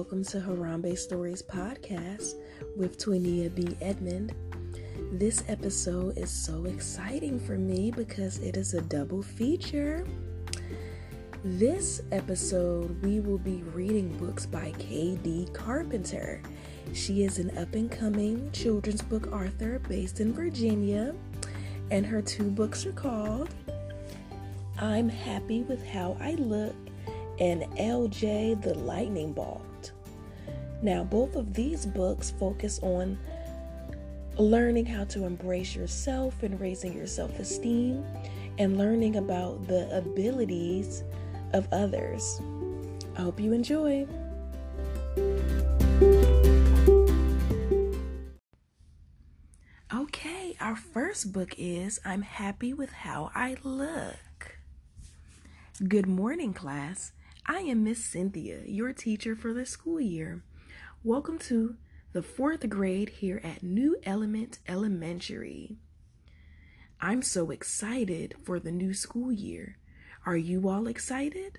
welcome to Harambee Stories podcast with Toynia B. Edmond. This episode is so exciting for me because it is a double feature. This episode, we will be reading books by K.D. Carpenter. She is an up and coming children's book author based in Virginia, and her two books are called I'm Happy with How I Look and LJ the Lightning Bolt. Now, both of these books focus on learning how to embrace yourself and raising your self esteem and learning about the abilities of others. I hope you enjoy. Okay, our first book is I'm Happy with How I Look. Good morning, class. I am Miss Cynthia, your teacher for the school year. Welcome to the fourth grade here at New Element Elementary. I'm so excited for the new school year. Are you all excited?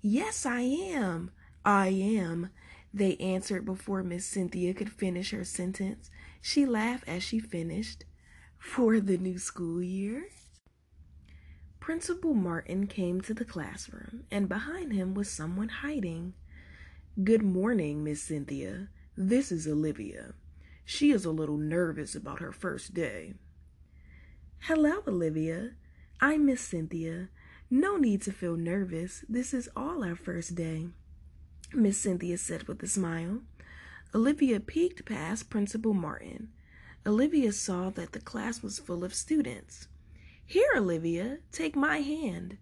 Yes, I am. I am. They answered before Miss Cynthia could finish her sentence. She laughed as she finished. For the new school year? Principal Martin came to the classroom, and behind him was someone hiding. Good morning, Miss Cynthia. This is Olivia. She is a little nervous about her first day. Hello, Olivia. I'm Miss Cynthia. No need to feel nervous. This is all our first day, Miss Cynthia said with a smile. Olivia peeked past Principal Martin. Olivia saw that the class was full of students. Here, Olivia, take my hand,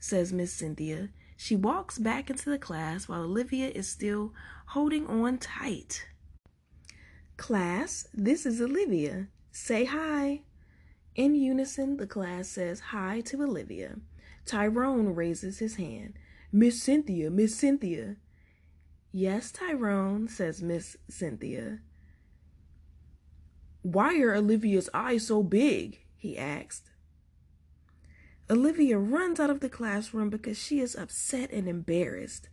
says Miss Cynthia. She walks back into the class while Olivia is still holding on tight. Class, this is Olivia. Say hi. In unison, the class says hi to Olivia. Tyrone raises his hand. Miss Cynthia, Miss Cynthia. Yes, Tyrone, says Miss Cynthia. Why are Olivia's eyes so big? he asked. Olivia runs out of the classroom because she is upset and embarrassed.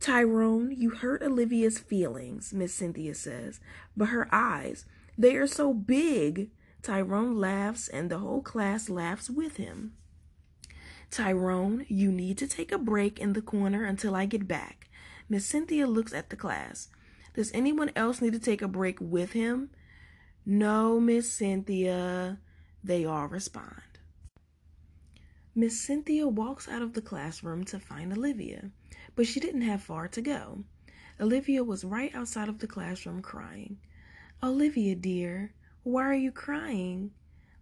Tyrone, you hurt Olivia's feelings, Miss Cynthia says, but her eyes, they are so big. Tyrone laughs and the whole class laughs with him. Tyrone, you need to take a break in the corner until I get back. Miss Cynthia looks at the class. Does anyone else need to take a break with him? No, Miss Cynthia. They all respond. Miss Cynthia walks out of the classroom to find Olivia, but she didn't have far to go. Olivia was right outside of the classroom crying. Olivia, dear, why are you crying?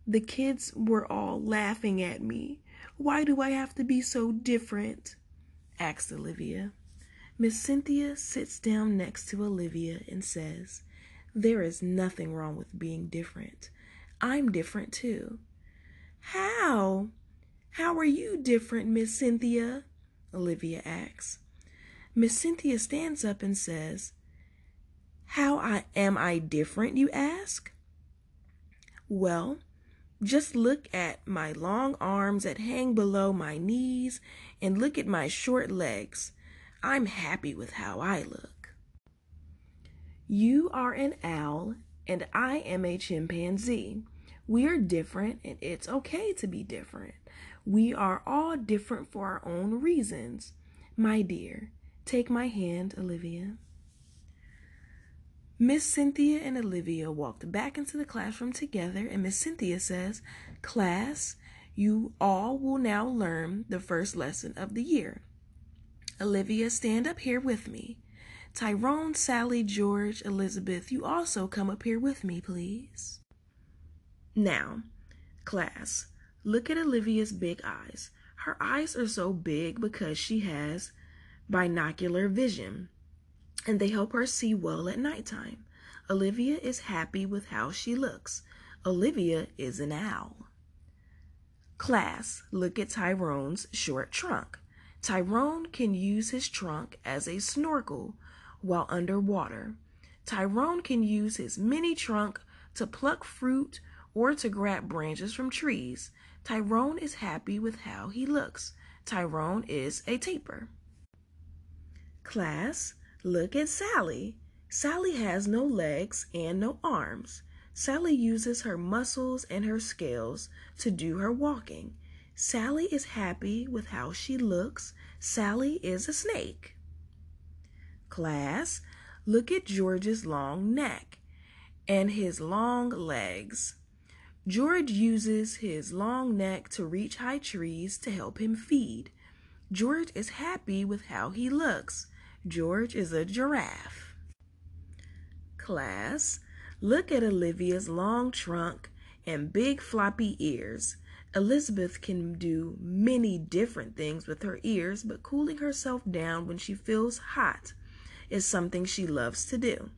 The kids were all laughing at me. Why do I have to be so different? asked Olivia. Miss Cynthia sits down next to Olivia and says, There is nothing wrong with being different. I'm different too. How? How are you different, Miss Cynthia? Olivia asks. Miss Cynthia stands up and says, How I am I different, you ask? Well, just look at my long arms that hang below my knees and look at my short legs. I'm happy with how I look. You are an owl and I am a chimpanzee. We are different and it's okay to be different. We are all different for our own reasons. My dear, take my hand, Olivia. Miss Cynthia and Olivia walked back into the classroom together, and Miss Cynthia says, Class, you all will now learn the first lesson of the year. Olivia, stand up here with me. Tyrone, Sally, George, Elizabeth, you also come up here with me, please. Now, class, Look at Olivia's big eyes. Her eyes are so big because she has binocular vision, and they help her see well at nighttime. Olivia is happy with how she looks. Olivia is an owl. Class, look at Tyrone's short trunk. Tyrone can use his trunk as a snorkel while underwater. Tyrone can use his mini trunk to pluck fruit or to grab branches from trees. Tyrone is happy with how he looks. Tyrone is a tapir. Class, look at Sally. Sally has no legs and no arms. Sally uses her muscles and her scales to do her walking. Sally is happy with how she looks. Sally is a snake. Class, look at George's long neck and his long legs. George uses his long neck to reach high trees to help him feed. George is happy with how he looks. George is a giraffe. Class, look at Olivia's long trunk and big floppy ears. Elizabeth can do many different things with her ears, but cooling herself down when she feels hot is something she loves to do.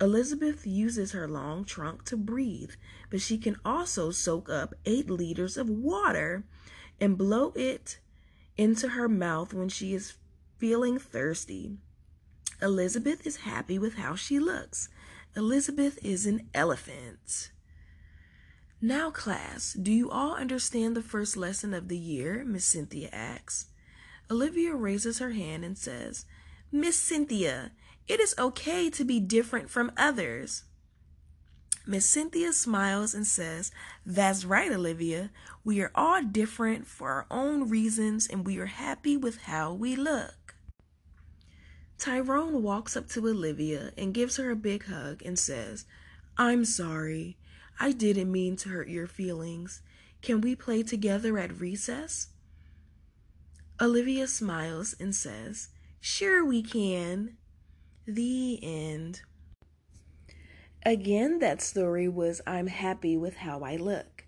Elizabeth uses her long trunk to breathe, but she can also soak up eight liters of water and blow it into her mouth when she is feeling thirsty. Elizabeth is happy with how she looks. Elizabeth is an elephant. Now, class, do you all understand the first lesson of the year? Miss Cynthia asks. Olivia raises her hand and says, Miss Cynthia, it is okay to be different from others. Miss Cynthia smiles and says, That's right, Olivia. We are all different for our own reasons and we are happy with how we look. Tyrone walks up to Olivia and gives her a big hug and says, I'm sorry. I didn't mean to hurt your feelings. Can we play together at recess? Olivia smiles and says, Sure, we can. The end. Again, that story was I'm happy with how I look.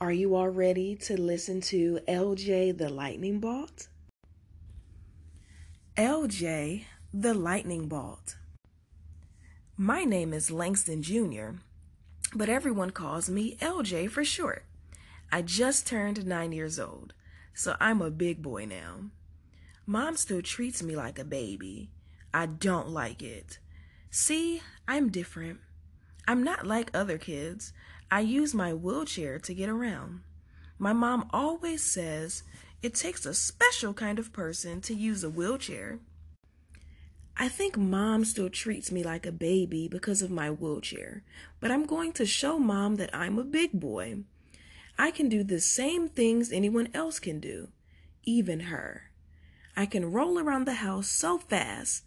Are you all ready to listen to LJ the Lightning Bolt? LJ the Lightning Bolt. My name is Langston Jr., but everyone calls me LJ for short. I just turned nine years old, so I'm a big boy now. Mom still treats me like a baby. I don't like it. See, I'm different. I'm not like other kids. I use my wheelchair to get around. My mom always says it takes a special kind of person to use a wheelchair. I think mom still treats me like a baby because of my wheelchair, but I'm going to show mom that I'm a big boy. I can do the same things anyone else can do, even her. I can roll around the house so fast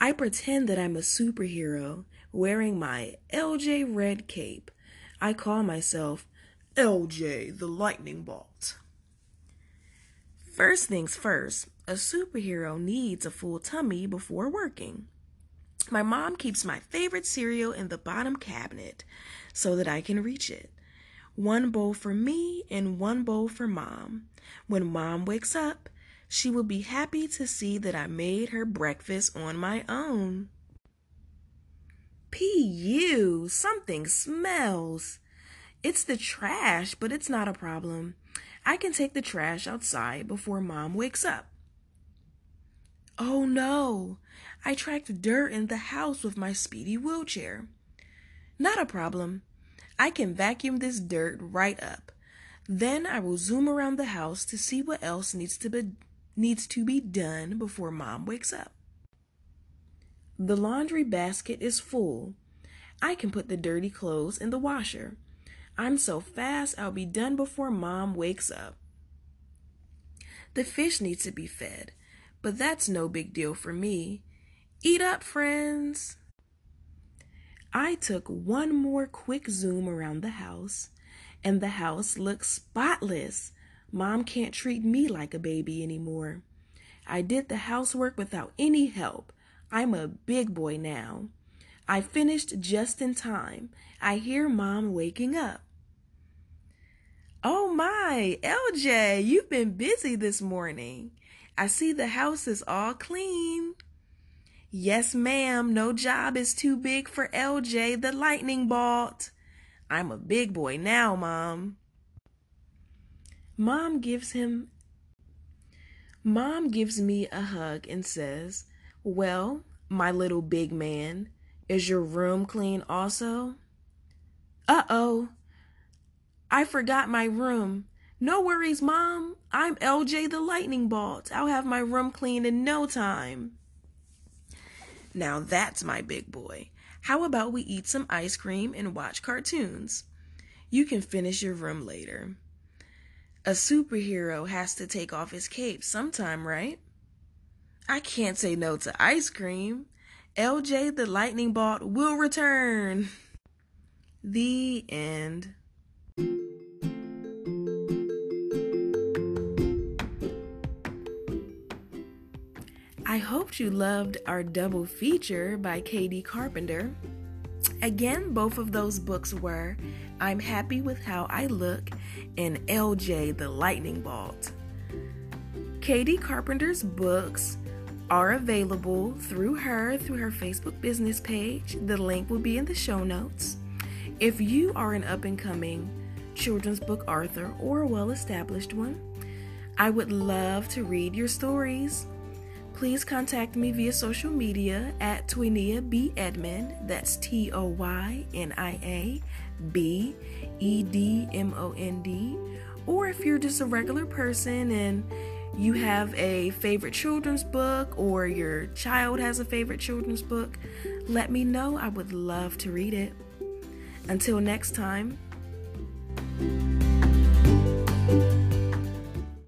I pretend that I'm a superhero wearing my LJ red cape. I call myself LJ the Lightning Bolt. First things first, a superhero needs a full tummy before working. My mom keeps my favorite cereal in the bottom cabinet so that I can reach it. One bowl for me and one bowl for mom. When mom wakes up, she will be happy to see that I made her breakfast on my own. P.U. Something smells. It's the trash, but it's not a problem. I can take the trash outside before mom wakes up. Oh no, I tracked dirt in the house with my speedy wheelchair. Not a problem. I can vacuum this dirt right up. Then I will zoom around the house to see what else needs to be needs to be done before mom wakes up. The laundry basket is full. I can put the dirty clothes in the washer. I'm so fast I'll be done before mom wakes up. The fish needs to be fed, but that's no big deal for me. Eat up, friends. I took one more quick zoom around the house, and the house looks spotless. Mom can't treat me like a baby anymore. I did the housework without any help. I'm a big boy now. I finished just in time. I hear Mom waking up. Oh my, LJ, you've been busy this morning. I see the house is all clean. Yes, ma'am, no job is too big for LJ the lightning bolt. I'm a big boy now, Mom. Mom gives him Mom gives me a hug and says, "Well, my little big man, is your room clean also?" Uh-oh. I forgot my room. No worries, Mom. I'm LJ the Lightning Bolt. I'll have my room clean in no time. Now that's my big boy. How about we eat some ice cream and watch cartoons? You can finish your room later. A superhero has to take off his cape sometime, right? I can't say no to ice cream. LJ the Lightning Bolt will return. The end. I hoped you loved our double feature by K.D. Carpenter. Again, both of those books were I'm Happy with How I Look and LJ the Lightning Bolt. K.D. Carpenter's books are available through her, through her Facebook business page. The link will be in the show notes. If you are an up and coming children's book author or a well established one, I would love to read your stories. Please contact me via social media at Toynia B. Edmond. That's T O Y N I A B E D M O N D. Or if you're just a regular person and you have a favorite children's book or your child has a favorite children's book, let me know. I would love to read it. Until next time.